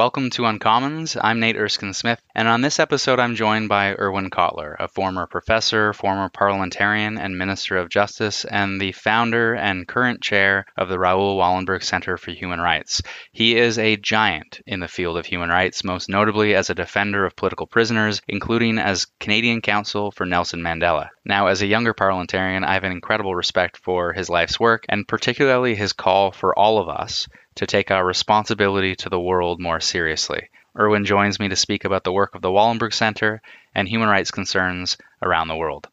Welcome to Uncommons. I'm Nate Erskine Smith, and on this episode, I'm joined by Irwin Cotler, a former professor, former parliamentarian, and Minister of Justice, and the founder and current chair of the Raoul Wallenberg Center for Human Rights. He is a giant in the field of human rights, most notably as a defender of political prisoners, including as Canadian counsel for Nelson Mandela. Now, as a younger parliamentarian, I have an incredible respect for his life's work, and particularly his call for all of us to take our responsibility to the world more seriously. Irwin joins me to speak about the work of the Wallenberg Center and human rights concerns around the world.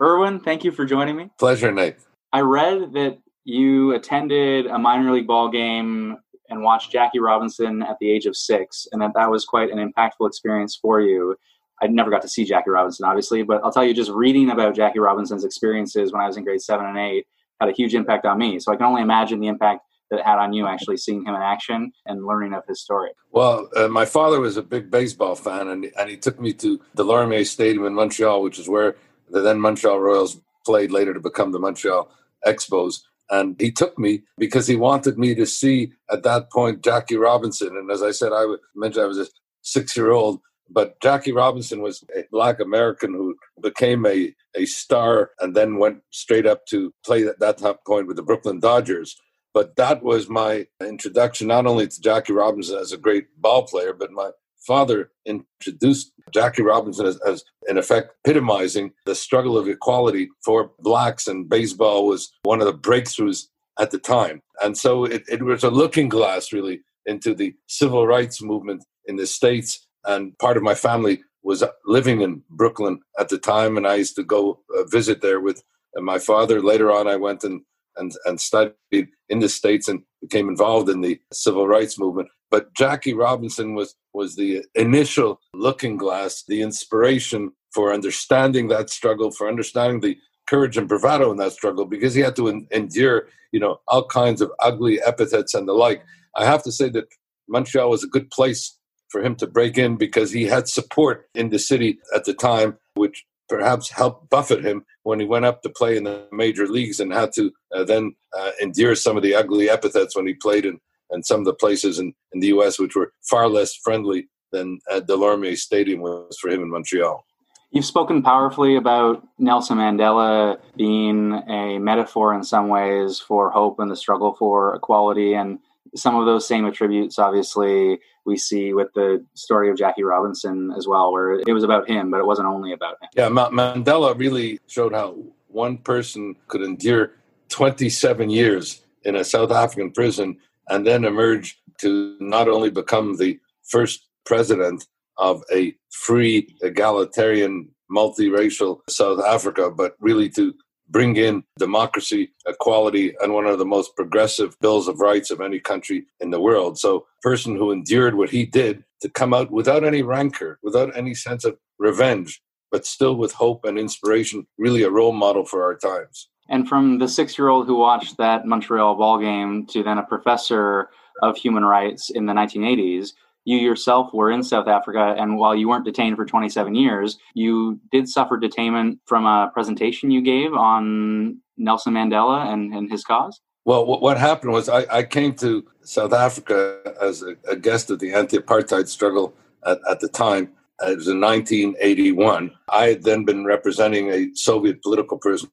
Irwin, thank you for joining me. Pleasure, Nate. I read that you attended a minor league ball game and watched Jackie Robinson at the age of six, and that that was quite an impactful experience for you. I never got to see Jackie Robinson, obviously, but I'll tell you, just reading about Jackie Robinson's experiences when I was in grade seven and eight had a huge impact on me. So I can only imagine the impact that had on you actually seeing him in action and learning of his story? Well, uh, my father was a big baseball fan, and, and he took me to Delorimier Stadium in Montreal, which is where the then Montreal Royals played later to become the Montreal Expos. And he took me because he wanted me to see at that point Jackie Robinson. And as I said, I mentioned I was a six year old, but Jackie Robinson was a black American who became a, a star and then went straight up to play at that top point with the Brooklyn Dodgers. But that was my introduction, not only to Jackie Robinson as a great ball player, but my father introduced Jackie Robinson as, as, in effect, epitomizing the struggle of equality for blacks, and baseball was one of the breakthroughs at the time. And so it, it was a looking glass, really, into the civil rights movement in the States. And part of my family was living in Brooklyn at the time, and I used to go uh, visit there with my father. Later on, I went and and, and studied in the States and became involved in the civil rights movement. But Jackie Robinson was, was the initial looking glass, the inspiration for understanding that struggle, for understanding the courage and bravado in that struggle, because he had to en- endure, you know, all kinds of ugly epithets and the like. I have to say that Montreal was a good place for him to break in because he had support in the city at the time, which perhaps helped buffet him when he went up to play in the major leagues and had to uh, then uh, endure some of the ugly epithets when he played in, in some of the places in, in the U.S., which were far less friendly than uh, Delorimier Stadium was for him in Montreal. You've spoken powerfully about Nelson Mandela being a metaphor in some ways for hope and the struggle for equality. And some of those same attributes, obviously, we see with the story of Jackie Robinson as well, where it was about him, but it wasn't only about him. Yeah, Mandela really showed how one person could endure 27 years in a South African prison and then emerge to not only become the first president of a free, egalitarian, multiracial South Africa, but really to bring in democracy, equality, and one of the most progressive bills of rights of any country in the world. So, person who endured what he did to come out without any rancor, without any sense of revenge, but still with hope and inspiration, really a role model for our times. And from the six year old who watched that Montreal ball game to then a professor of human rights in the 1980s, you yourself were in South Africa, and while you weren't detained for 27 years, you did suffer detainment from a presentation you gave on Nelson Mandela and, and his cause? Well, what happened was I, I came to South Africa as a, a guest of the anti apartheid struggle at, at the time. It was in 1981. I had then been representing a Soviet political prisoner,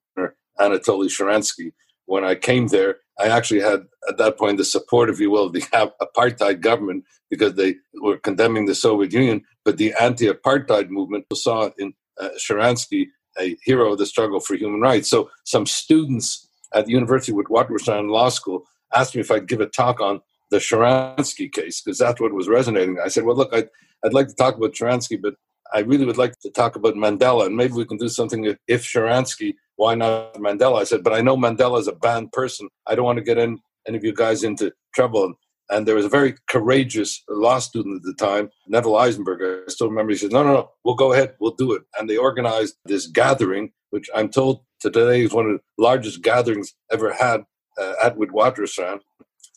Anatoly Sharansky. When I came there, I actually had at that point the support, if you will, of the apartheid government because they were condemning the Soviet Union. But the anti-apartheid movement saw in uh, Sharansky a hero of the struggle for human rights. So some students at the University with Witwatersrand Law School asked me if I'd give a talk on the Sharansky case because that's what was resonating. I said, "Well, look, I'd, I'd like to talk about Sharansky, but I really would like to talk about Mandela, and maybe we can do something if Sharansky why not Mandela? I said, but I know Mandela is a banned person. I don't want to get in, any of you guys into trouble. And there was a very courageous law student at the time, Neville Eisenberg. I still remember. He said, "No, no, no, we'll go ahead, we'll do it." And they organized this gathering, which I'm told today is one of the largest gatherings ever had uh, at Witwatersrand.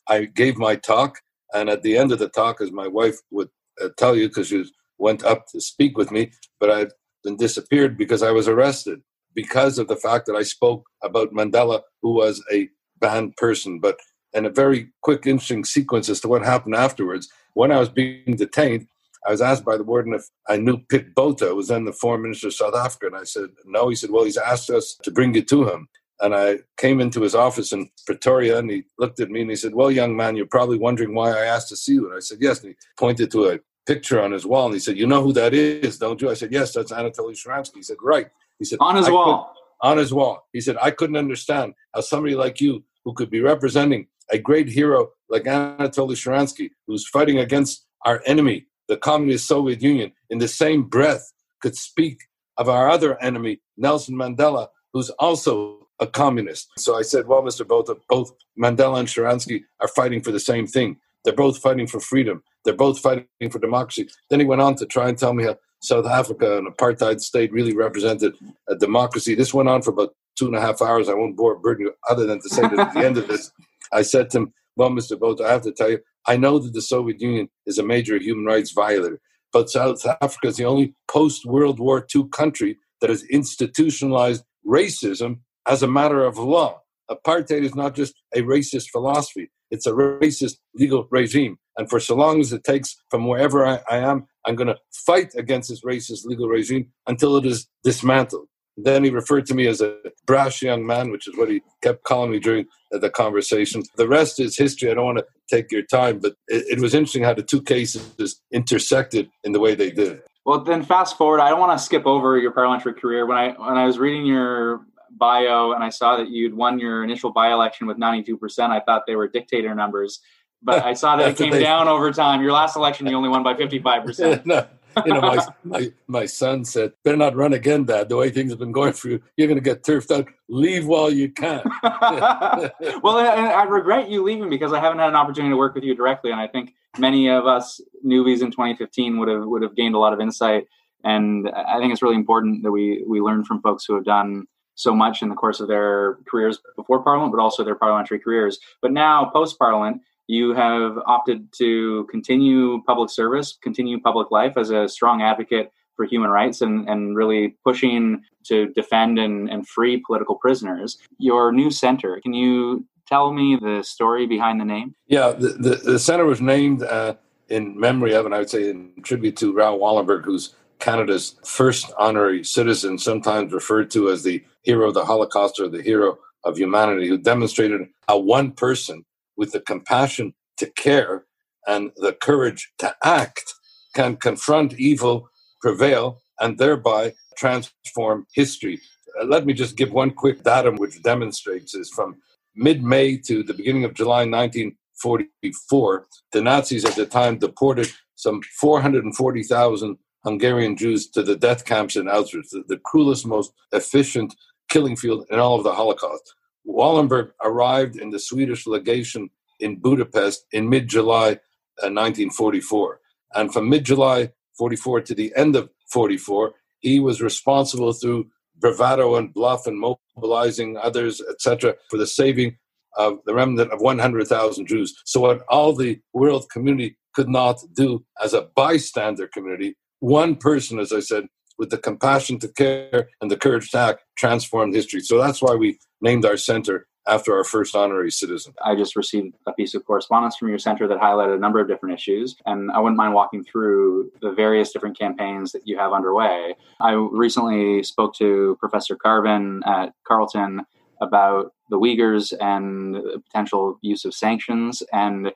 I gave my talk, and at the end of the talk, as my wife would uh, tell you, because she went up to speak with me, but I then disappeared because I was arrested because of the fact that I spoke about Mandela, who was a banned person. But in a very quick, interesting sequence as to what happened afterwards, when I was being detained, I was asked by the warden if I knew Pik Botha, was then the foreign minister of South Africa. And I said, no. He said, well, he's asked us to bring you to him. And I came into his office in Pretoria and he looked at me and he said, Well, young man, you're probably wondering why I asked to see you. And I said, Yes. And he pointed to a picture on his wall and he said, You know who that is, don't you? I said, Yes, that's Anatoly Sharansky. He said, Right. He said, On his wall. On his wall. He said, I couldn't understand how somebody like you, who could be representing a great hero like Anatoly Sharansky, who's fighting against our enemy, the communist Soviet Union, in the same breath could speak of our other enemy, Nelson Mandela, who's also a communist. So I said, Well, Mr. Botha, both Mandela and Sharansky are fighting for the same thing. They're both fighting for freedom. They're both fighting for democracy. Then he went on to try and tell me how South Africa, an apartheid state, really represented a democracy. This went on for about two and a half hours. I won't bore burden you other than to say that at the end of this, I said to him, Well, Mr. Botha, I have to tell you, I know that the Soviet Union is a major human rights violator, but South Africa is the only post World War II country that has institutionalized racism as a matter of law. Apartheid is not just a racist philosophy, it's a racist legal regime. And for so long as it takes from wherever I, I am, I'm going to fight against this racist legal regime until it is dismantled. Then he referred to me as a brash young man, which is what he kept calling me during the conversation. The rest is history. I don't want to take your time, but it, it was interesting how the two cases intersected in the way they did. Well, then fast forward. I don't want to skip over your parliamentary career. When I when I was reading your bio and I saw that you'd won your initial by election with 92%, I thought they were dictator numbers. But I saw that it came they, down over time. Your last election, you only won by 55%. no, you know, my, my, my son said, better not run again, Dad. The way things have been going for you, you're going to get turfed out. Leave while you can. well, I, I regret you leaving because I haven't had an opportunity to work with you directly. And I think many of us newbies in 2015 would have, would have gained a lot of insight. And I think it's really important that we, we learn from folks who have done so much in the course of their careers before Parliament, but also their parliamentary careers. But now, post Parliament, you have opted to continue public service, continue public life as a strong advocate for human rights and, and really pushing to defend and, and free political prisoners. Your new center, can you tell me the story behind the name? Yeah, the, the, the center was named uh, in memory of, and I would say in tribute to Raoul Wallenberg, who's Canada's first honorary citizen, sometimes referred to as the hero of the Holocaust or the hero of humanity, who demonstrated how one person with the compassion to care and the courage to act can confront evil, prevail, and thereby transform history. Uh, let me just give one quick datum which demonstrates this. From mid May to the beginning of July 1944, the Nazis at the time deported some 440,000 Hungarian Jews to the death camps in Auschwitz, the, the cruelest, most efficient killing field in all of the Holocaust. Wallenberg arrived in the Swedish legation in Budapest in mid July uh, 1944. And from mid July 44 to the end of 44, he was responsible through bravado and bluff and mobilizing others, etc., for the saving of the remnant of 100,000 Jews. So, what all the world community could not do as a bystander community, one person, as I said, with the compassion to care and the courage to act, transformed history. So that's why we named our center after our first honorary citizen. I just received a piece of correspondence from your center that highlighted a number of different issues, and I wouldn't mind walking through the various different campaigns that you have underway. I recently spoke to Professor Carvin at Carleton about the Uyghurs and the potential use of sanctions and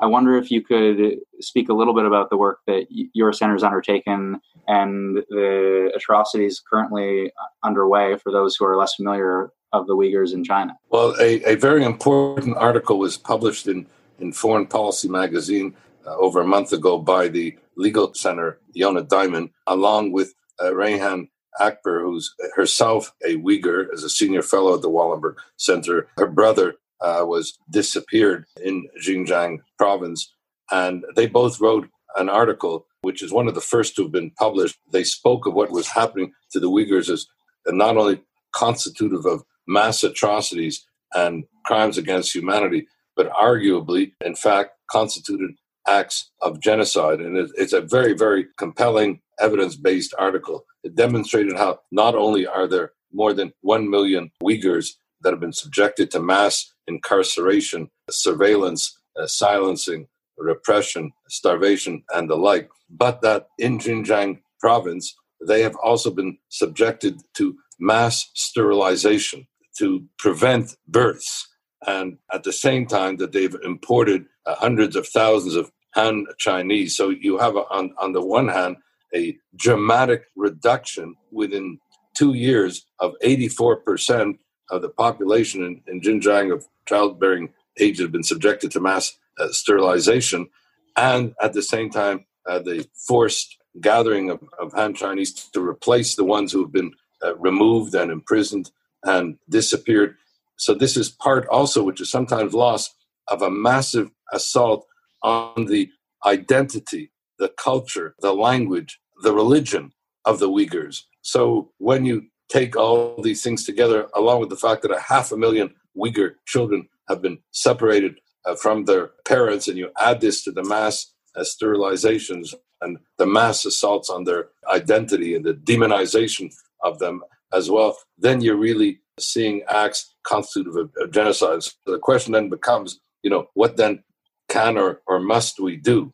I wonder if you could speak a little bit about the work that your center has undertaken and the atrocities currently underway for those who are less familiar of the Uyghurs in China. Well, a, a very important article was published in, in Foreign Policy magazine uh, over a month ago by the legal center, Yonah Diamond, along with uh, Rayhan Akbar, who's herself a Uyghur, as a senior fellow at the Wallenberg Center. Her brother uh, was disappeared in Xinjiang province. And they both wrote an article, which is one of the first to have been published. They spoke of what was happening to the Uyghurs as not only constitutive of mass atrocities and crimes against humanity, but arguably, in fact, constituted acts of genocide. And it's a very, very compelling evidence based article. It demonstrated how not only are there more than 1 million Uyghurs that have been subjected to mass incarceration, surveillance, uh, silencing, repression, starvation, and the like, but that in Xinjiang province, they have also been subjected to mass sterilization to prevent births. And at the same time, that they've imported uh, hundreds of thousands of Han Chinese. So you have, a, on, on the one hand, a dramatic reduction within two years of 84% of the population in, in Xinjiang of childbearing age have been subjected to mass uh, sterilization. And at the same time, uh, the forced gathering of, of Han Chinese to replace the ones who have been uh, removed and imprisoned and disappeared. So, this is part also, which is sometimes lost, of a massive assault on the identity, the culture, the language, the religion of the Uyghurs. So, when you take all these things together, along with the fact that a half a million Uyghur children have been separated uh, from their parents, and you add this to the mass uh, sterilizations and the mass assaults on their identity and the demonization of them as well, then you're really seeing acts constitutive of, of genocide. So the question then becomes, you know, what then can or, or must we do?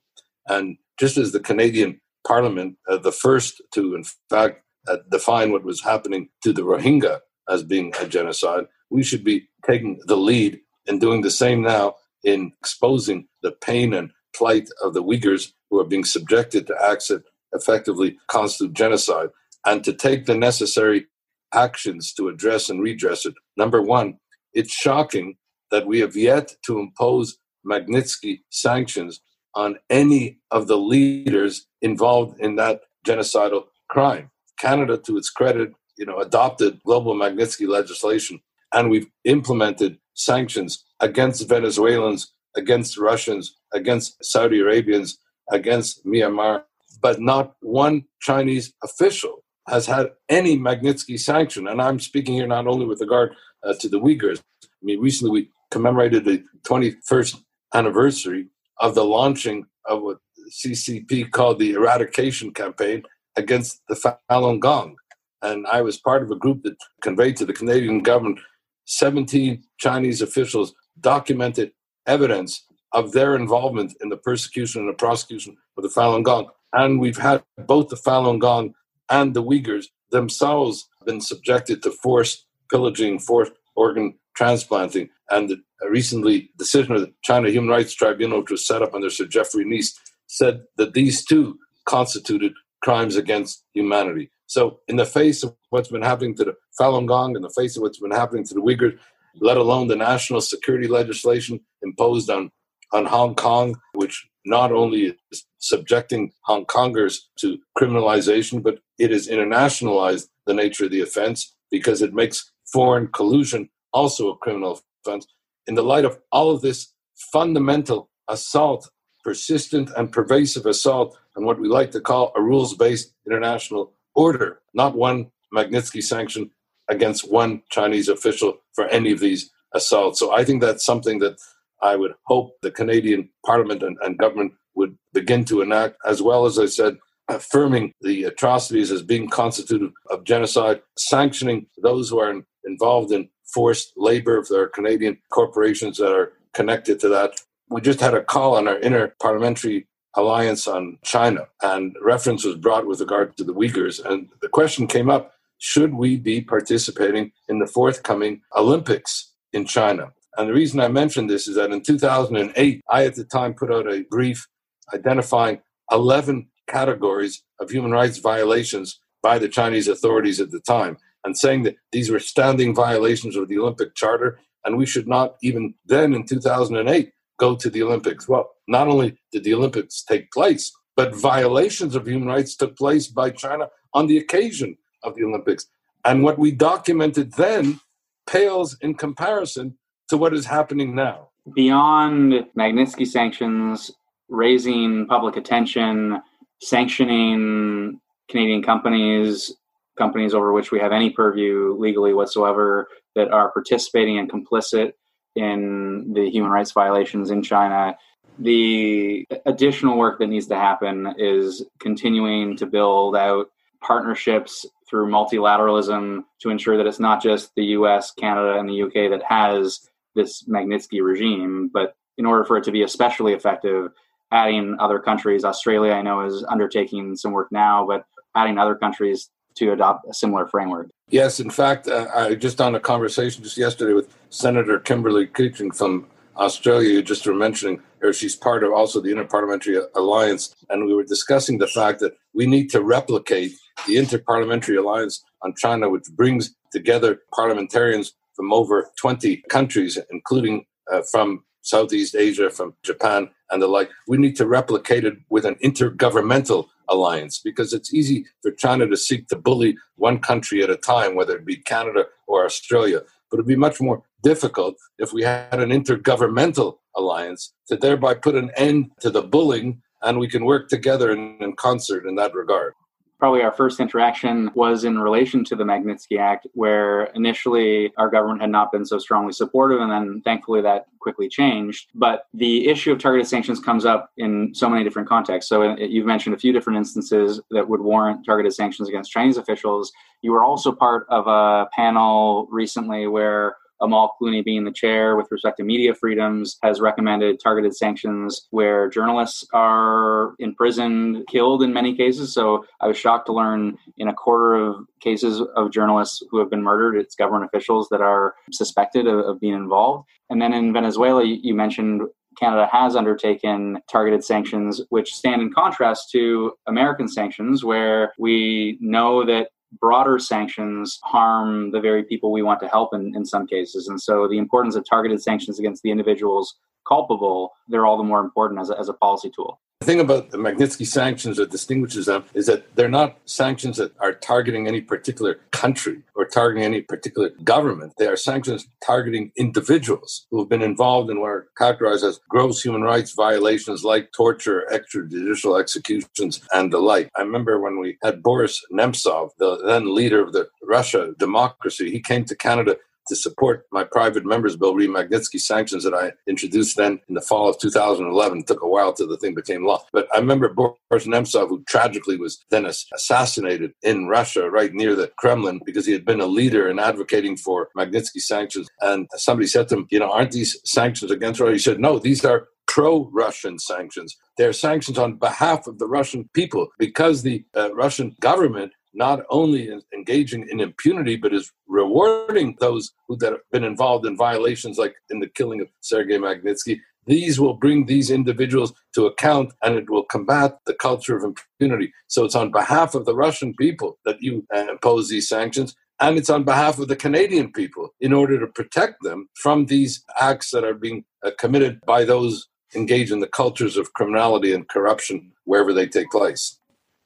And just as the Canadian Parliament, uh, the first to, in fact, uh, define what was happening to the Rohingya as being a genocide, we should be taking the lead and doing the same now in exposing the pain and plight of the Uyghurs who are being subjected to acts that effectively constitute genocide and to take the necessary actions to address and redress it. Number one, it's shocking that we have yet to impose Magnitsky sanctions on any of the leaders involved in that genocidal crime. Canada, to its credit, you know, adopted global Magnitsky legislation, and we've implemented sanctions against Venezuelans, against Russians, against Saudi Arabians, against Myanmar, but not one Chinese official has had any Magnitsky sanction. And I'm speaking here not only with regard uh, to the Uyghurs. I mean, recently we commemorated the 21st anniversary of the launching of what CCP called the eradication campaign against the Falun Gong. And I was part of a group that conveyed to the Canadian government 17 Chinese officials documented evidence of their involvement in the persecution and the prosecution of the Falun Gong. And we've had both the Falun Gong and the Uyghurs themselves been subjected to forced pillaging, forced organ transplanting. And the recently decision of the China Human Rights Tribunal, which was set up under Sir Geoffrey Nice, said that these two constituted crimes against humanity. So, in the face of what's been happening to the Falun Gong, in the face of what's been happening to the Uyghurs, let alone the national security legislation imposed on, on Hong Kong, which not only is subjecting Hong Kongers to criminalization, but it has internationalized the nature of the offense because it makes foreign collusion also a criminal offense. In the light of all of this fundamental assault, persistent and pervasive assault on what we like to call a rules based international order, not one Magnitsky sanction against one Chinese official for any of these assaults. So I think that's something that I would hope the Canadian Parliament and, and government would begin to enact, as well as I said, affirming the atrocities as being constitutive of genocide, sanctioning those who are in, involved in forced labor if there are Canadian corporations that are connected to that. We just had a call on our Interparliamentary alliance on China, and reference was brought with regard to the Uyghurs. And the question came up should we be participating in the forthcoming Olympics in China? And the reason I mention this is that in 2008, I at the time put out a brief identifying 11 categories of human rights violations by the Chinese authorities at the time and saying that these were standing violations of the Olympic Charter and we should not even then in 2008 go to the Olympics. Well, not only did the Olympics take place, but violations of human rights took place by China on the occasion of the Olympics. And what we documented then pales in comparison to what is happening now. Beyond Magnitsky sanctions, raising public attention, sanctioning Canadian companies, companies over which we have any purview legally whatsoever that are participating and complicit in the human rights violations in China. The additional work that needs to happen is continuing to build out partnerships through multilateralism to ensure that it's not just the US, Canada, and the UK that has this Magnitsky regime, but in order for it to be especially effective, adding other countries. Australia, I know, is undertaking some work now, but adding other countries to adopt a similar framework. Yes, in fact, uh, I just on a conversation just yesterday with Senator Kimberley Kitching from Australia, you just were mentioning her. She's part of also the Interparliamentary Alliance, and we were discussing the fact that we need to replicate the Interparliamentary Alliance on China, which brings together parliamentarians from over 20 countries, including uh, from Southeast Asia, from Japan, and the like. We need to replicate it with an intergovernmental alliance because it's easy for China to seek to bully one country at a time, whether it be Canada or Australia. But it'd be much more difficult if we had an intergovernmental alliance to thereby put an end to the bullying and we can work together in, in concert in that regard probably our first interaction was in relation to the Magnitsky Act, where initially our government had not been so strongly supportive, and then thankfully that quickly changed. But the issue of targeted sanctions comes up in so many different contexts. So uh, you've mentioned a few different instances that would warrant targeted sanctions against Chinese officials. You were also part of a panel recently where Amal Clooney being the chair with respect to media freedoms, has recommended targeted sanctions where journalists are imprisoned, killed in many cases. So I was shocked to learn in a quarter of cases of journalists who have been murdered, it's government officials that are suspected of, of being involved. And then in Venezuela, you, you mentioned Canada has undertaken targeted sanctions, which stand in contrast to American sanctions, where we know that broader sanctions harm the very people we want to help in, in some cases. And so the importance of targeted sanctions against the individuals culpable, they're all the more important as a, as a policy tool. The thing about the Magnitsky sanctions that distinguishes them is that they're not sanctions that are targeting any particular country or targeting any particular government. They are sanctions targeting individuals who have been involved in what are characterized as gross human rights violations like torture, extrajudicial executions, and the like. I remember when we had Boris Nemtsov, the then leader of the Russia democracy, he came to Canada to support my private members bill, re Magnitsky sanctions that I introduced then in the fall of 2011. It took a while till the thing became law. But I remember Boris Nemtsov, who tragically was then assassinated in Russia, right near the Kremlin, because he had been a leader in advocating for Magnitsky sanctions. And somebody said to him, You know, aren't these sanctions against Russia? He said, No, these are pro Russian sanctions. They're sanctions on behalf of the Russian people because the uh, Russian government not only engaging in impunity, but is rewarding those who that have been involved in violations like in the killing of Sergei Magnitsky. These will bring these individuals to account and it will combat the culture of impunity. So it's on behalf of the Russian people that you uh, impose these sanctions. And it's on behalf of the Canadian people in order to protect them from these acts that are being uh, committed by those engaged in the cultures of criminality and corruption wherever they take place.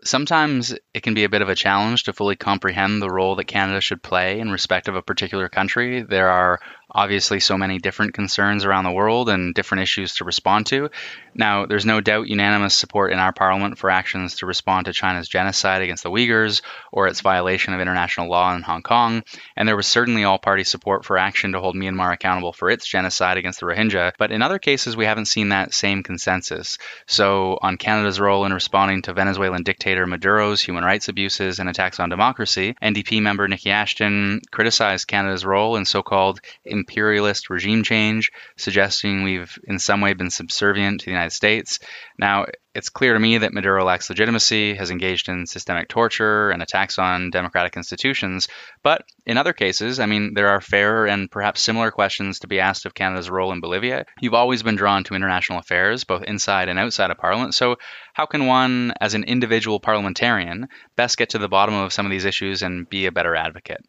Sometimes it can be a bit of a challenge to fully comprehend the role that Canada should play in respect of a particular country. There are obviously so many different concerns around the world and different issues to respond to. Now, there's no doubt unanimous support in our parliament for actions to respond to China's genocide against the Uyghurs or its violation of international law in Hong Kong, and there was certainly all party support for action to hold Myanmar accountable for its genocide against the Rohingya, but in other cases we haven't seen that same consensus. So, on Canada's role in responding to Venezuelan dictator Maduro's human rights abuses and attacks on democracy, NDP member Niki Ashton criticized Canada's role in so-called imperialist regime change, suggesting we've in some way been subservient to the United States. Now, it's clear to me that Maduro lacks legitimacy, has engaged in systemic torture and attacks on democratic institutions. But in other cases, I mean, there are fair and perhaps similar questions to be asked of Canada's role in Bolivia. You've always been drawn to international affairs, both inside and outside of Parliament. So, how can one, as an individual parliamentarian, best get to the bottom of some of these issues and be a better advocate?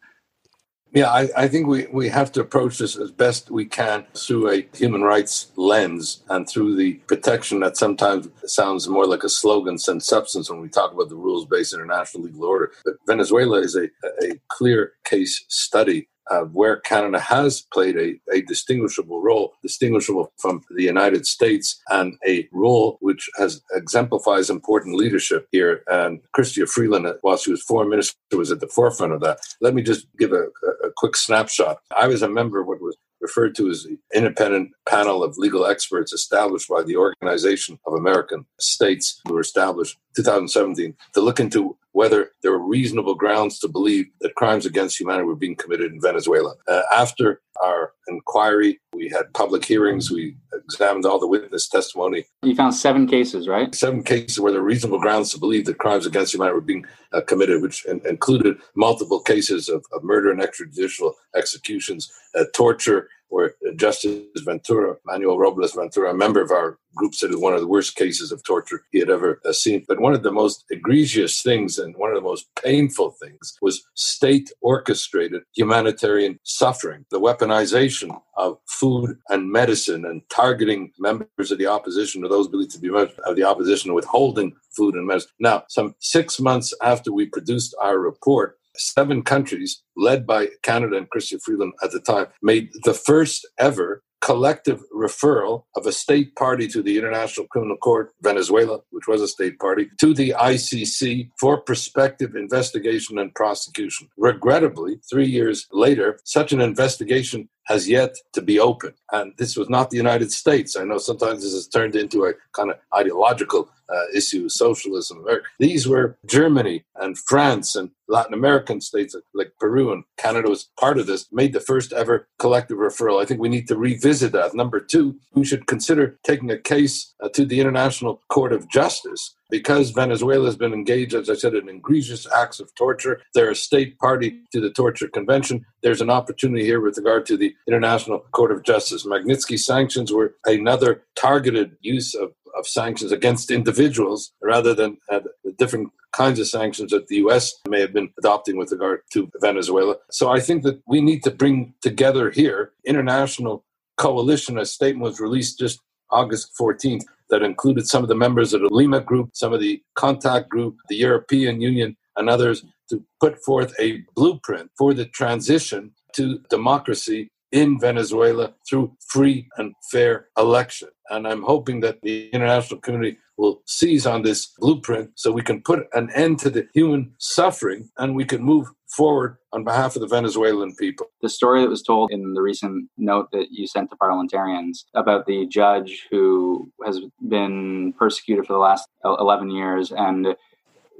Yeah, I, I, think we, we have to approach this as best we can through a human rights lens and through the protection that sometimes sounds more like a slogan than substance when we talk about the rules based international legal order. But Venezuela is a, a clear case study uh, where Canada has played a, a distinguishable role, distinguishable from the United States, and a role which has exemplifies important leadership here. And Chrystia Freeland, while she was foreign minister, was at the forefront of that. Let me just give a, a quick snapshot. I was a member of what was referred to as the independent panel of legal experts established by the Organization of American States, who were established 2017 to look into whether there were reasonable grounds to believe that crimes against humanity were being committed in Venezuela. Uh, after our inquiry, we had public hearings, we examined all the witness testimony. You found seven cases, right? Seven cases where there were reasonable grounds to believe that crimes against humanity were being uh, committed, which in- included multiple cases of, of murder and extrajudicial executions, uh, torture, where Justice Ventura, Manuel Robles Ventura, a member of our group, said it was one of the worst cases of torture he had ever uh, seen. But one of the most egregious things and one of the most painful things was state orchestrated humanitarian suffering, the weaponization of food and medicine and targeting members of the opposition or those believed to be members of the opposition, withholding food and medicine. Now, some six months after we produced our report, seven countries, led by Canada and Chrystia Freeland at the time, made the first ever collective referral of a state party to the International Criminal Court, Venezuela, which was a state party, to the ICC for prospective investigation and prosecution. Regrettably, three years later, such an investigation has yet to be open. And this was not the United States. I know sometimes this has turned into a kind of ideological uh, issue, socialism. These were Germany and France and Latin American states like Peru and Canada was part of this, made the first ever collective referral. I think we need to revisit that. Number two, we should consider taking a case uh, to the International Court of Justice because Venezuela has been engaged, as I said, in egregious acts of torture. They're a state party to the Torture Convention. There's an opportunity here with regard to the International Court of Justice. Magnitsky sanctions were another targeted use of, of sanctions against individuals rather than uh, the different kinds of sanctions that the US may have been adopting with regard to Venezuela. So I think that we need to bring together here international coalition. A statement was released just August 14th that included some of the members of the Lima Group, some of the Contact Group, the European Union, and others to put forth a blueprint for the transition to democracy in Venezuela through free and fair election. And I'm hoping that the international community will seize on this blueprint so we can put an end to the human suffering and we can move forward on behalf of the Venezuelan people. The story that was told in the recent note that you sent to parliamentarians about the judge who has been persecuted for the last 11 years and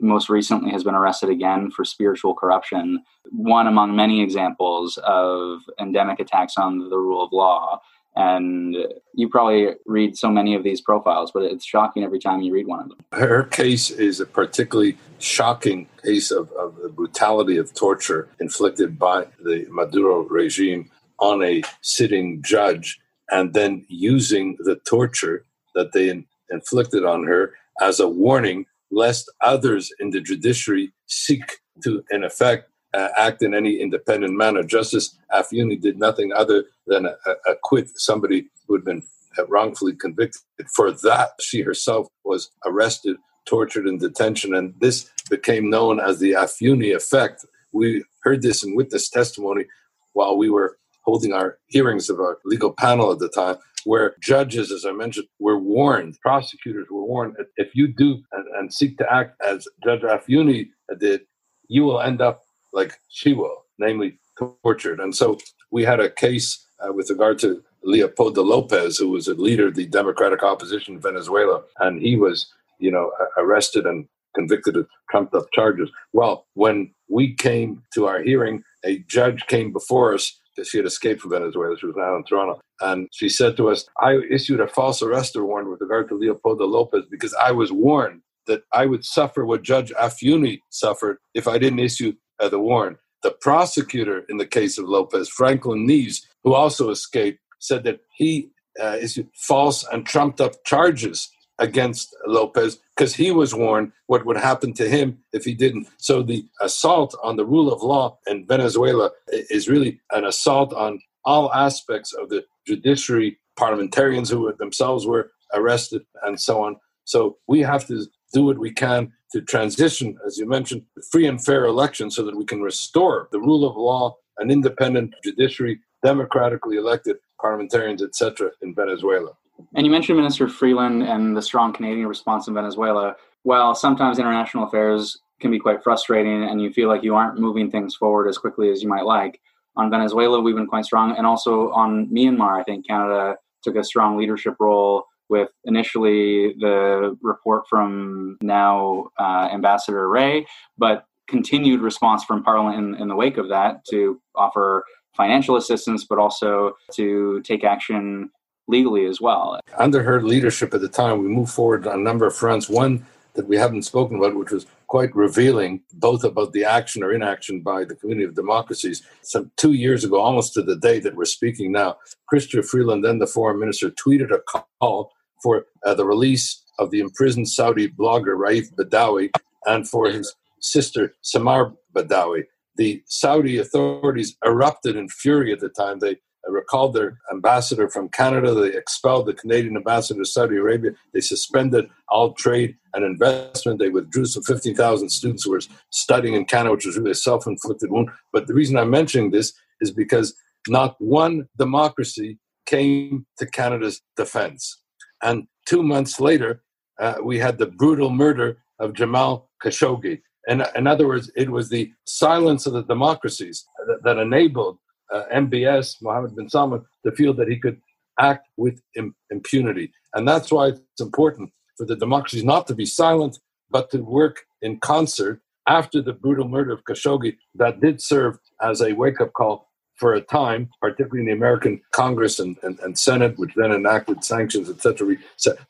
most recently has been arrested again for spiritual corruption. One among many examples of endemic attacks on the rule of law. And you probably read so many of these profiles, but it's shocking every time you read one of them. Her case is a particularly shocking case of, of the brutality of torture inflicted by the Maduro regime on a sitting judge, and then using the torture that they in, inflicted on her as a warning lest others in the judiciary seek to, in effect, uh, act in any independent manner. Justice Afiuni did nothing other than uh, acquit somebody who had been uh, wrongfully convicted. For that, she herself was arrested, tortured, in detention, and this became known as the Afiuni effect. We heard this in witness testimony while we were holding our hearings of our legal panel at the time where judges, as I mentioned, were warned, prosecutors were warned, if you do and, and seek to act as Judge Afiuni did, you will end up like she will, namely tortured. And so we had a case uh, with regard to Leopoldo Lopez, who was a leader of the Democratic opposition in Venezuela, and he was, you know, arrested and convicted of trumped up charges. Well, when we came to our hearing, a judge came before us she had escaped from Venezuela. She was now in Toronto. And she said to us, I issued a false arrest warrant with regard to Leopoldo Lopez because I was warned that I would suffer what Judge Afiuni suffered if I didn't issue uh, the warrant. The prosecutor in the case of Lopez, Franklin Nieves, who also escaped, said that he uh, issued false and trumped up charges against Lopez because he was warned what would happen to him if he didn't. So the assault on the rule of law in Venezuela is really an assault on all aspects of the judiciary, parliamentarians who themselves were arrested, and so on. So we have to do what we can to transition, as you mentioned, free and fair elections so that we can restore the rule of law, an independent judiciary, democratically elected parliamentarians, etc., in Venezuela. And you mentioned Minister Freeland and the strong Canadian response in Venezuela. While sometimes international affairs can be quite frustrating and you feel like you aren't moving things forward as quickly as you might like, on Venezuela, we've been quite strong. And also on Myanmar, I think Canada took a strong leadership role with initially the report from now uh, Ambassador Rae, but continued response from Parliament in, in the wake of that to offer financial assistance, but also to take action legally as well. Under her leadership at the time, we moved forward on a number of fronts. One that we haven't spoken about, which was quite revealing, both about the action or inaction by the Community of Democracies. Some two years ago, almost to the day that we're speaking now, Chrystia Freeland, then the foreign minister, tweeted a call for uh, the release of the imprisoned Saudi blogger Raif Badawi and for his sister Samar Badawi. The Saudi authorities erupted in fury at the time. They recalled their ambassador from Canada. They expelled the Canadian ambassador to Saudi Arabia. They suspended all trade and investment. They withdrew some 15,000 students who were studying in Canada, which was really a self inflicted wound. But the reason I'm mentioning this is because not one democracy came to Canada's defense. And two months later, uh, we had the brutal murder of Jamal Khashoggi. And in other words, it was the silence of the democracies that, that enabled uh, MBS, Mohammed bin Salman, to feel that he could act with Im- impunity. And that's why it's important for the democracies not to be silent, but to work in concert after the brutal murder of Khashoggi that did serve as a wake up call for a time, particularly in the American Congress and, and, and Senate, which then enacted sanctions, etc.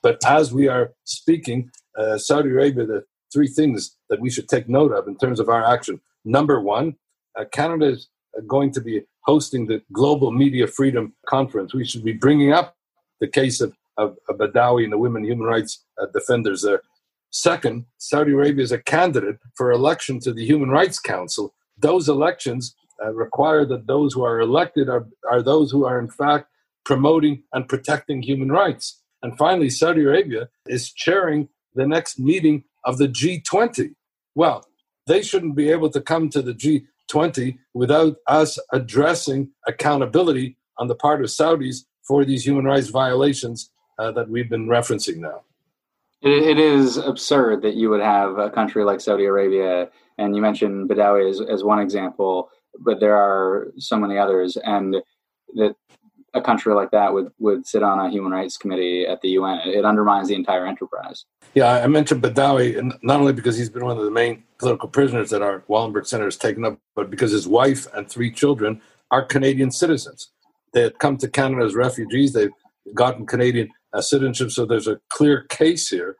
But as we are speaking, uh, Saudi Arabia, the three things that we should take note of in terms of our action. Number one, uh, Canada is going to be hosting the Global Media Freedom Conference. We should be bringing up the case of, of, of Badawi and the women human rights uh, defenders there. Second, Saudi Arabia is a candidate for election to the Human Rights Council. Those elections uh, require that those who are elected are, are those who are, in fact, promoting and protecting human rights. And finally, Saudi Arabia is chairing the next meeting of the G20. Well, they shouldn't be able to come to the G20 without us addressing accountability on the part of Saudis for these human rights violations uh, that we've been referencing now. It, it is absurd that you would have a country like Saudi Arabia, and you mentioned Badawi as, as one example, but there are so many others, and that a country like that would, would sit on a human rights committee at the UN. It undermines the entire enterprise. Yeah, I mentioned Badawi, and not only because he's been one of the main political prisoners that our Wallenberg Center has taken up, but because his wife and three children are Canadian citizens. They had come to Canada as refugees. They've gotten Canadian uh, citizenship, so there's a clear case here.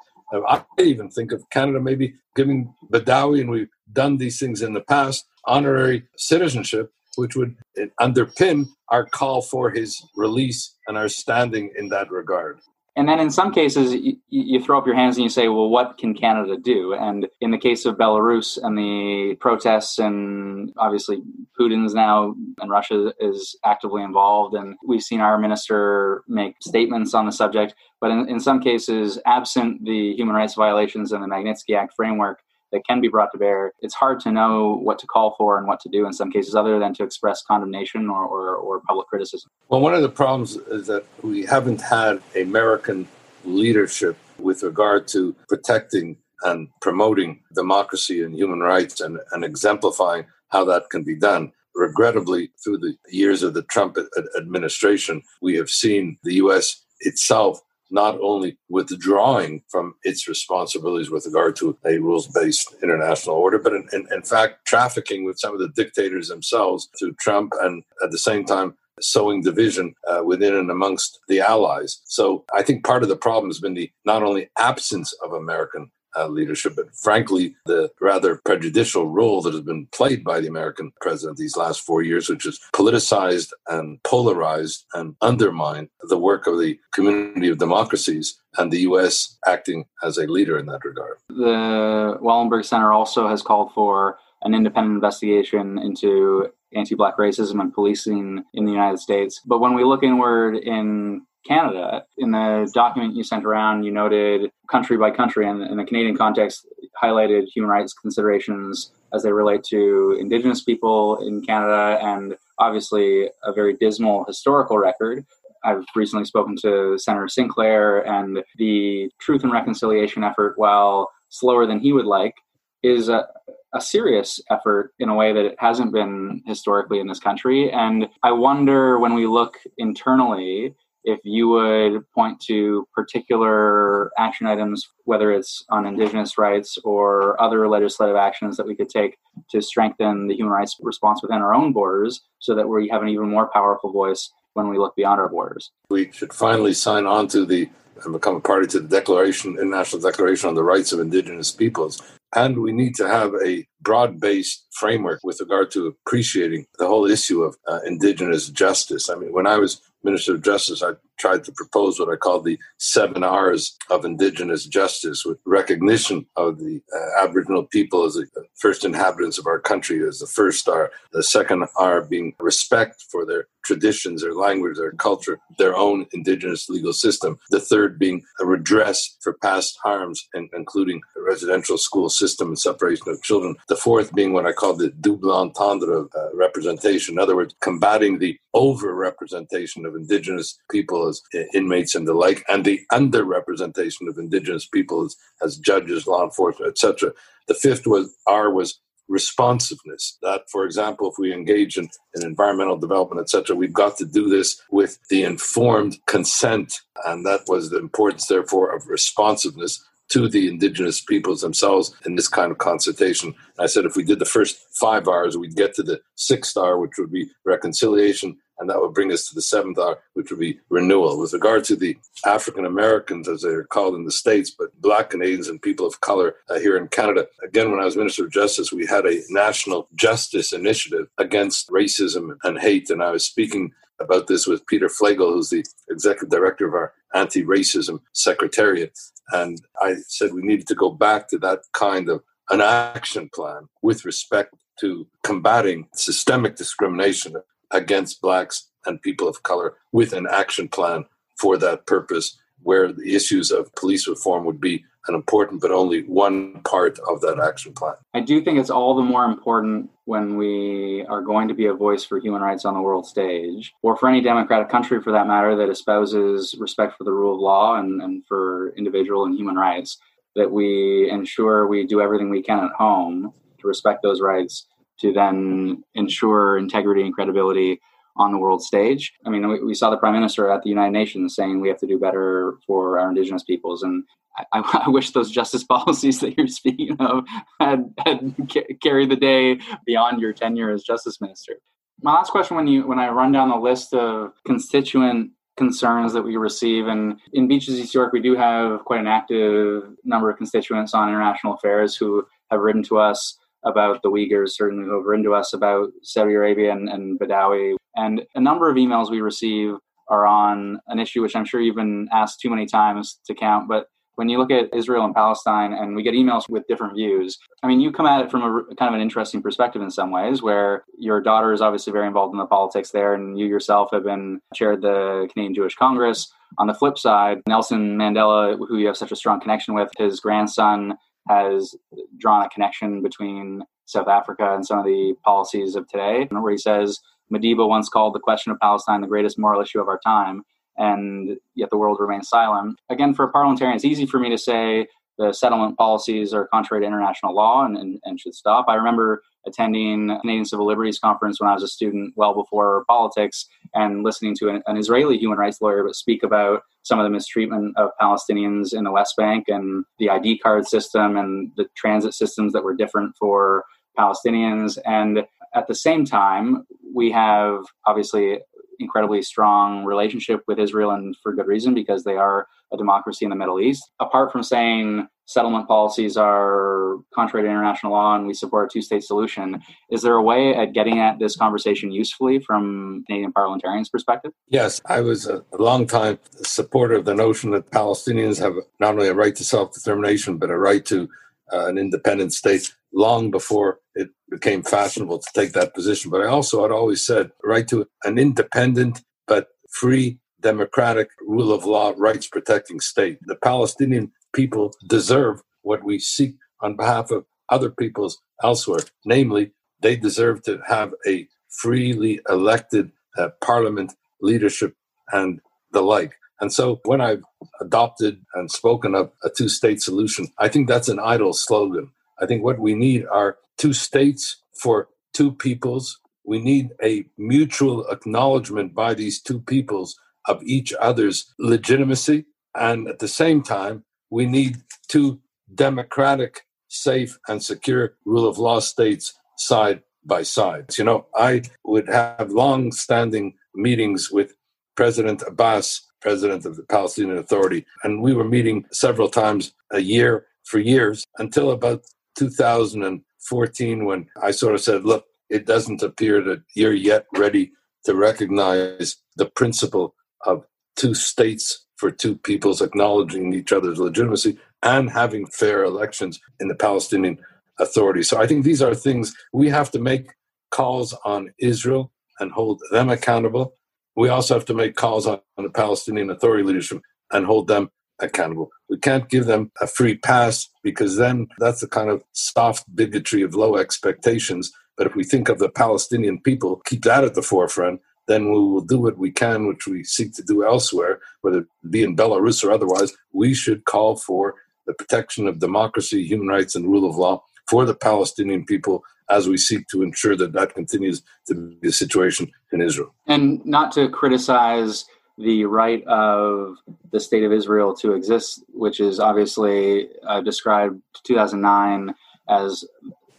I even think of Canada maybe giving Badawi, and we've done these things in the past, honorary citizenship which would underpin our call for his release and our standing in that regard. And then in some cases, you, you, throw up your hands and you say, well, what can Canada do? And in the case of Belarus and the protests, and obviously Putin's now and Russia is actively involved, and we've seen our minister make statements on the subject. But in, in some cases, absent the human rights violations and the Magnitsky Act framework, that can be brought to bear, it's hard to know what to call for and what to do in some cases, other than to express condemnation or, or, or public criticism. Well, one of the problems is that we haven't had American leadership with regard to protecting and promoting democracy and human rights and, and exemplifying how that can be done. Regrettably, through the years of the Trump administration, we have seen the U.S. itself not only withdrawing from its responsibilities with regard to a rules based international order, but in, in, in, fact trafficking with some of the dictators themselves through Trump and at the same time sowing division uh, within and amongst the allies. So I think part of the problem has been the not only absence of American uh, leadership, but frankly, the rather prejudicial role that has been played by the American president these last four years, which has politicized and polarized and undermined the work of the community of democracies and the U.S. acting as a leader in that regard. The Wallenberg Center also has called for an independent investigation into anti black racism and policing in the United States. But when we look inward in Canada. In the document you sent around, you noted country by country, and in the Canadian context, highlighted human rights considerations as they relate to Indigenous people in Canada, and obviously a very dismal historical record. I've recently spoken to Senator Sinclair, and the truth and reconciliation effort, while slower than he would like, is a, a serious effort in a way that it hasn't been historically in this country. And I wonder when we look internally if you would point to particular action items, whether it's on Indigenous rights or other legislative actions that we could take to strengthen the human rights response within our own borders so that we have an even more powerful voice when we look beyond our borders. We should finally sign on to the and become a party to the Declaration, International Declaration on the Rights of Indigenous Peoples. And we need to have a broad based framework with regard to appreciating the whole issue of uh, Indigenous justice. I mean, when I was Minister of Justice, I tried to propose what I call the seven R's of Indigenous justice, with recognition of the uh, Aboriginal people as the first inhabitants of our country as the first R. The second R being respect for their traditions, their language, their culture, their own Indigenous legal system. The third being a redress for past harms, including the residential school system and separation of children. The fourth being what I call the double entendre uh, representation. In other words, combating the over representation of Indigenous people as inmates and the like, and the underrepresentation of Indigenous peoples as, judges, law enforcement, etc. The fifth was R was responsiveness. That, for example, if we engage in, in environmental development, etc., we've got to do this with the informed consent, and that was the importance, therefore, of responsiveness to the indigenous peoples themselves in this kind of consultation. I said if we did the first five R's, we'd get to the sixth star, which would be reconciliation, and that would bring us to the seventh R, which would be renewal. With regard to the African Americans, as they're called in the States, but Black Canadians and people of color uh, here in Canada, again, when I was Minister of Justice, we had a national justice initiative against racism and hate, and I was speaking about this with Peter Flegel, who's the executive director of our anti racism secretariat. And I said we needed to go back to that kind of an action plan with respect to combating systemic discrimination against blacks and people of color with an action plan for that purpose where the issues of police reform would be an important but only one part of that action plan. I do think it's all the more important when we are going to be a voice for human rights on the world stage, or for any democratic country for that matter that espouses respect for the rule of law and, and for individual and human rights, that we ensure we do everything we can at home to respect those rights to then ensure integrity and credibility on the world stage. I mean, we, we, saw the prime minister at the United Nations saying we have to do better for our indigenous peoples, and I, I wish those justice policies that you're speaking of had, had carried the day beyond your tenure as justice minister. My last question, when you when I run down the list of constituent concerns that we receive. And in Beaches East York, we do have quite an active number of constituents on international affairs who have written to us about the Uyghurs, certainly written to us about Saudi Arabia and, and Badawi. And a number of emails we receive are on an issue which I'm sure you've been asked too many times to count, but when you look at Israel and Palestine and we get emails with different views, I mean, you come at it from a kind of an interesting perspective in some ways, where your daughter is obviously very involved in the politics there, and you yourself have been chaired the Canadian Jewish Congress. On the flip side, Nelson Mandela, who you have such a strong connection with, his grandson has drawn a connection between South Africa and some of the policies of today, where he says Madiba once called the question of Palestine the greatest moral issue of our time, and yet the world remains silent. Again, for a parliamentarian, it's easy for me to say the settlement policies are contrary to international law and, and, and should stop. I remember attending a Canadian Civil Liberties Conference when I was a student, well before politics, and listening to an, an, Israeli human rights lawyer speak about some of the mistreatment of Palestinians in the West Bank and the ID card system and the transit systems that were different for Palestinians. And at the same time, we have obviously incredibly strong relationship with Israel and for good reason because they are a democracy in the Middle East. Apart from saying settlement policies are contrary to international law and we support a two state solution, is there a way at getting at this conversation usefully from Canadian parliamentarians' perspective? Yes, I was a long time supporter of the notion that Palestinians have not only a right to self determination, but a right to uh, an independent state long before it became fashionable to take that position. But I also had always said right to an independent but free, democratic, rule of law, rights protecting state. The Palestinian people deserve what we seek on behalf of other peoples elsewhere. Namely, they deserve to have a freely elected uh, parliament, leadership, and the like. And so when I've adopted and spoken of a two state solution, I think that's an idle slogan. I think what we need are two states for two peoples. We need a mutual acknowledgement by these two peoples of each other's legitimacy. And at the same time, we need two democratic, safe, and secure rule of law states side by side. You know, I would have long standing meetings with President Abbas, president of the Palestinian Authority. And we were meeting several times a year for years until about 2014 when I sort of said, look, it doesn't appear that you're yet ready to recognize the principle of two states for two peoples acknowledging each other's legitimacy and having fair elections in the Palestinian Authority. So I think these are things we have to make calls on Israel and hold them accountable. We also have to make calls on, the Palestinian Authority leadership and hold them accountable. We can't give them a free pass because then that's the kind of soft bigotry of low expectations. But if we think of the Palestinian people, keep that at the forefront, then we will do what we can, which we seek to do elsewhere, whether it be in Belarus or otherwise. We should call for the protection of democracy, human rights, and rule of law for the Palestinian people as we seek to ensure that that continues to be the situation in Israel. And not to criticize the right of the state of Israel to exist, which is obviously uh, described 2009 as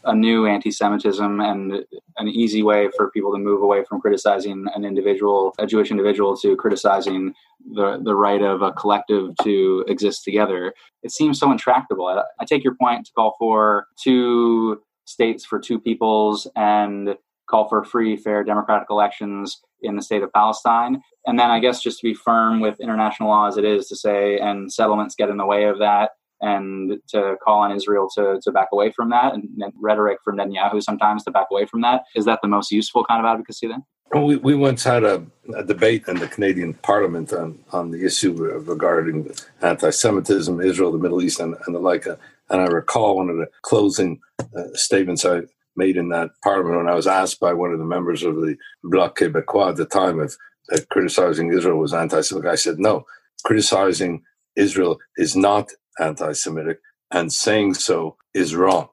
a new anti-Semitism and an easy way for people to move away from criticizing an individual, a Jewish individual, to criticizing the the right of a collective to exist together. It seems so intractable. I, I take your point to call for two states for two peoples and call for free, fair, democratic elections in the state of Palestine. And then I guess just to be firm with international law as it is to say, and settlements get in the way of that, and to call on Israel to, to back away from that, and, rhetoric from Netanyahu sometimes to back away from that. Is that the most useful kind of advocacy then? We, we once had a, a, debate in the Canadian Parliament on, on the issue regarding anti Semitism, Israel, the Middle East, and, and the like. And I recall one of the closing uh, statements I made in that parliament when I was asked by one of the members of the Bloc Québécois at the time if criticizing Israel was anti-Semitic. I said no. Criticizing Israel is not anti-Semitic, and saying so is wrong.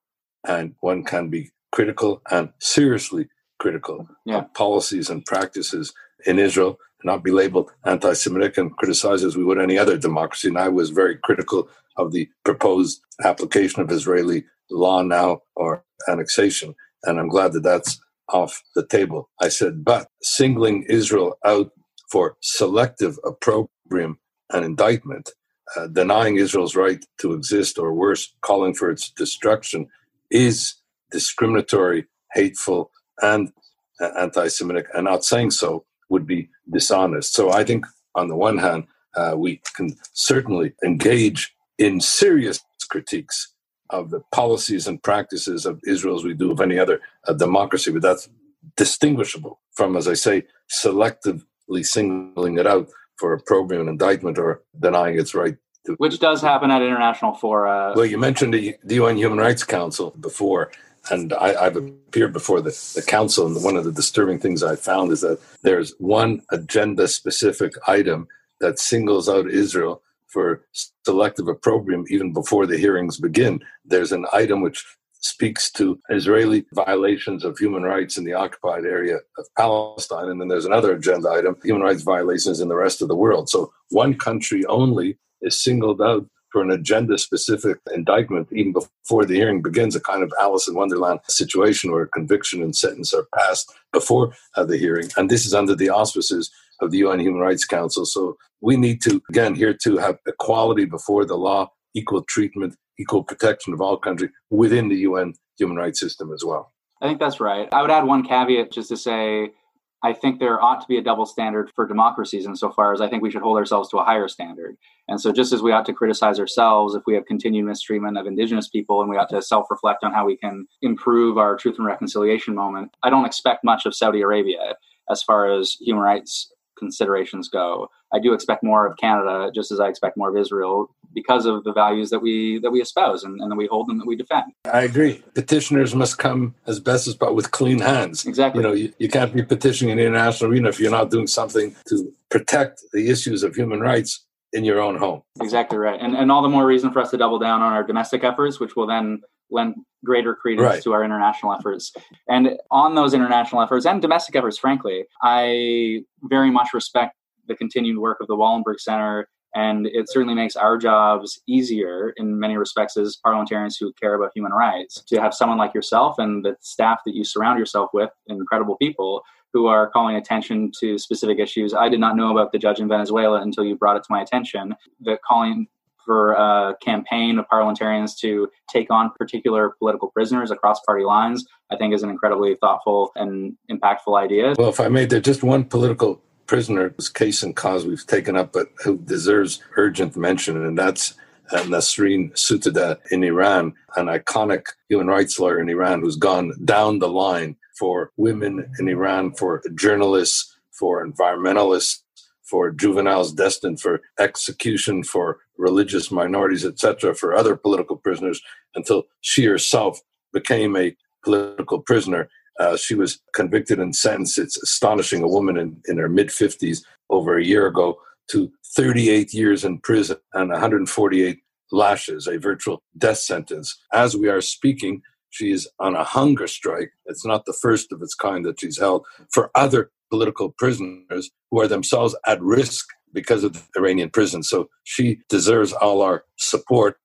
And one can be critical and seriously critical yeah. of policies and practices in Israel, not be labeled anti-Semitic and criticized as we would any other democracy. And I was very critical of the proposed application of Israeli law now or annexation. And I'm glad that that's off the table. I said, but singling Israel out for selective opprobrium and indictment, uh, denying Israel's right to exist, or worse, calling for its destruction, is discriminatory, hateful, and uh, anti Semitic. And not saying so would be dishonest. So I think, on the one hand, uh, we can certainly engage in serious critiques of the policies and practices of Israel as we do of any other uh, democracy, but that's distinguishable from, as I say, selectively singling it out for opprobrium and indictment or denying its right to. Which does happen at international fora. Well, you mentioned the, the UN Human Rights Council before, and I, have appeared before the, the council, and one of the disturbing things I found is that there's one agenda specific item that singles out Israel for selective opprobrium even before the hearings begin. There's an item which speaks to Israeli violations of human rights in the occupied area of Palestine. And then there's another agenda item, human rights violations in the rest of the world. So one country only is singled out for an agenda specific indictment even before the hearing begins, a kind of Alice in Wonderland situation where conviction and sentence are passed before uh, the hearing. And this is under the auspices of the UN Human Rights Council. So we need to, again, here to have equality before the law, equal treatment, equal protection of all countries within the UN human rights system as well. I think that's right. I would add one caveat just to say I think there ought to be a double standard for democracies insofar as I think we should hold ourselves to a higher standard. And so, just as we ought to criticize ourselves if we have continued mistreatment of indigenous people and we ought to self reflect on how we can improve our truth and reconciliation moment, I don't expect much of Saudi Arabia as far as human rights considerations go. I do expect more of Canada, just as I expect more of Israel, because of the values that we that we espouse and, and that we hold and that we defend. I agree. Petitioners must come as best as possible with clean hands. Exactly. You know, you, you can't be petitioning in the international arena if you're not doing something to protect the issues of human rights in your own home. Exactly right. And and all the more reason for us to double down on our domestic efforts, which will then lend greater credence right. to our international efforts. And on those international efforts and domestic efforts, frankly, I very much respect the continued work of the Wallenberg Center. And it certainly makes our jobs easier in many respects as parliamentarians who care about human rights to have someone like yourself and the staff that you surround yourself with, incredible people, who are calling attention to specific issues. I did not know about the judge in Venezuela until you brought it to my attention. The calling for a campaign of parliamentarians to take on particular political prisoners across party lines, I think is an incredibly thoughtful and impactful idea. Well, if I made there just one political prisoner whose case and cause we've taken up, but who deserves urgent mention, and that's uh, Nasrin Sotoudeh in Iran, an iconic human rights lawyer in Iran who's gone down the line for women in Iran, for journalists, for environmentalists, for juveniles destined for execution, for religious minorities, etc., for other political prisoners, until she herself became a political prisoner. Uh, she was convicted and sentenced. It's astonishing. A woman in, in her mid 50s over a year ago to 38 years in prison and 148 lashes, a virtual death sentence. As we are speaking, she is on a hunger strike. It's not the first of its kind that she's held for other political prisoners who are themselves at risk because of the Iranian prison. So she deserves all our support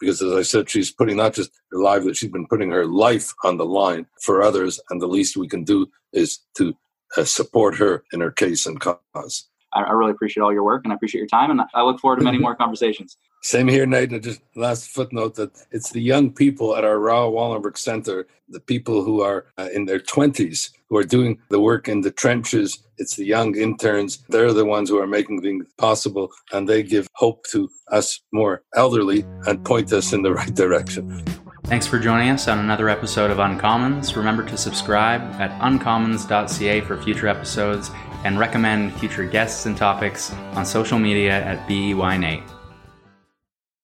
because, as I said, she's putting not just her life, but she's been putting her life on the line for others. And the least we can do is to uh, support her in her case and cause. I, I really appreciate all your work and I appreciate your time. And I look forward to many more conversations. Same here, Nate. And just last footnote that it's the young people at our Raoul Wallenberg Center, the people who are uh, in their 20s, who are doing the work in the trenches. It's the young interns. They're the ones who are making things possible, and they give hope to us more elderly and point us in the right direction. Thanks for joining us on another episode of Uncommons. Remember to subscribe at uncommons.ca for future episodes and recommend future guests and topics on social media at BEYNate.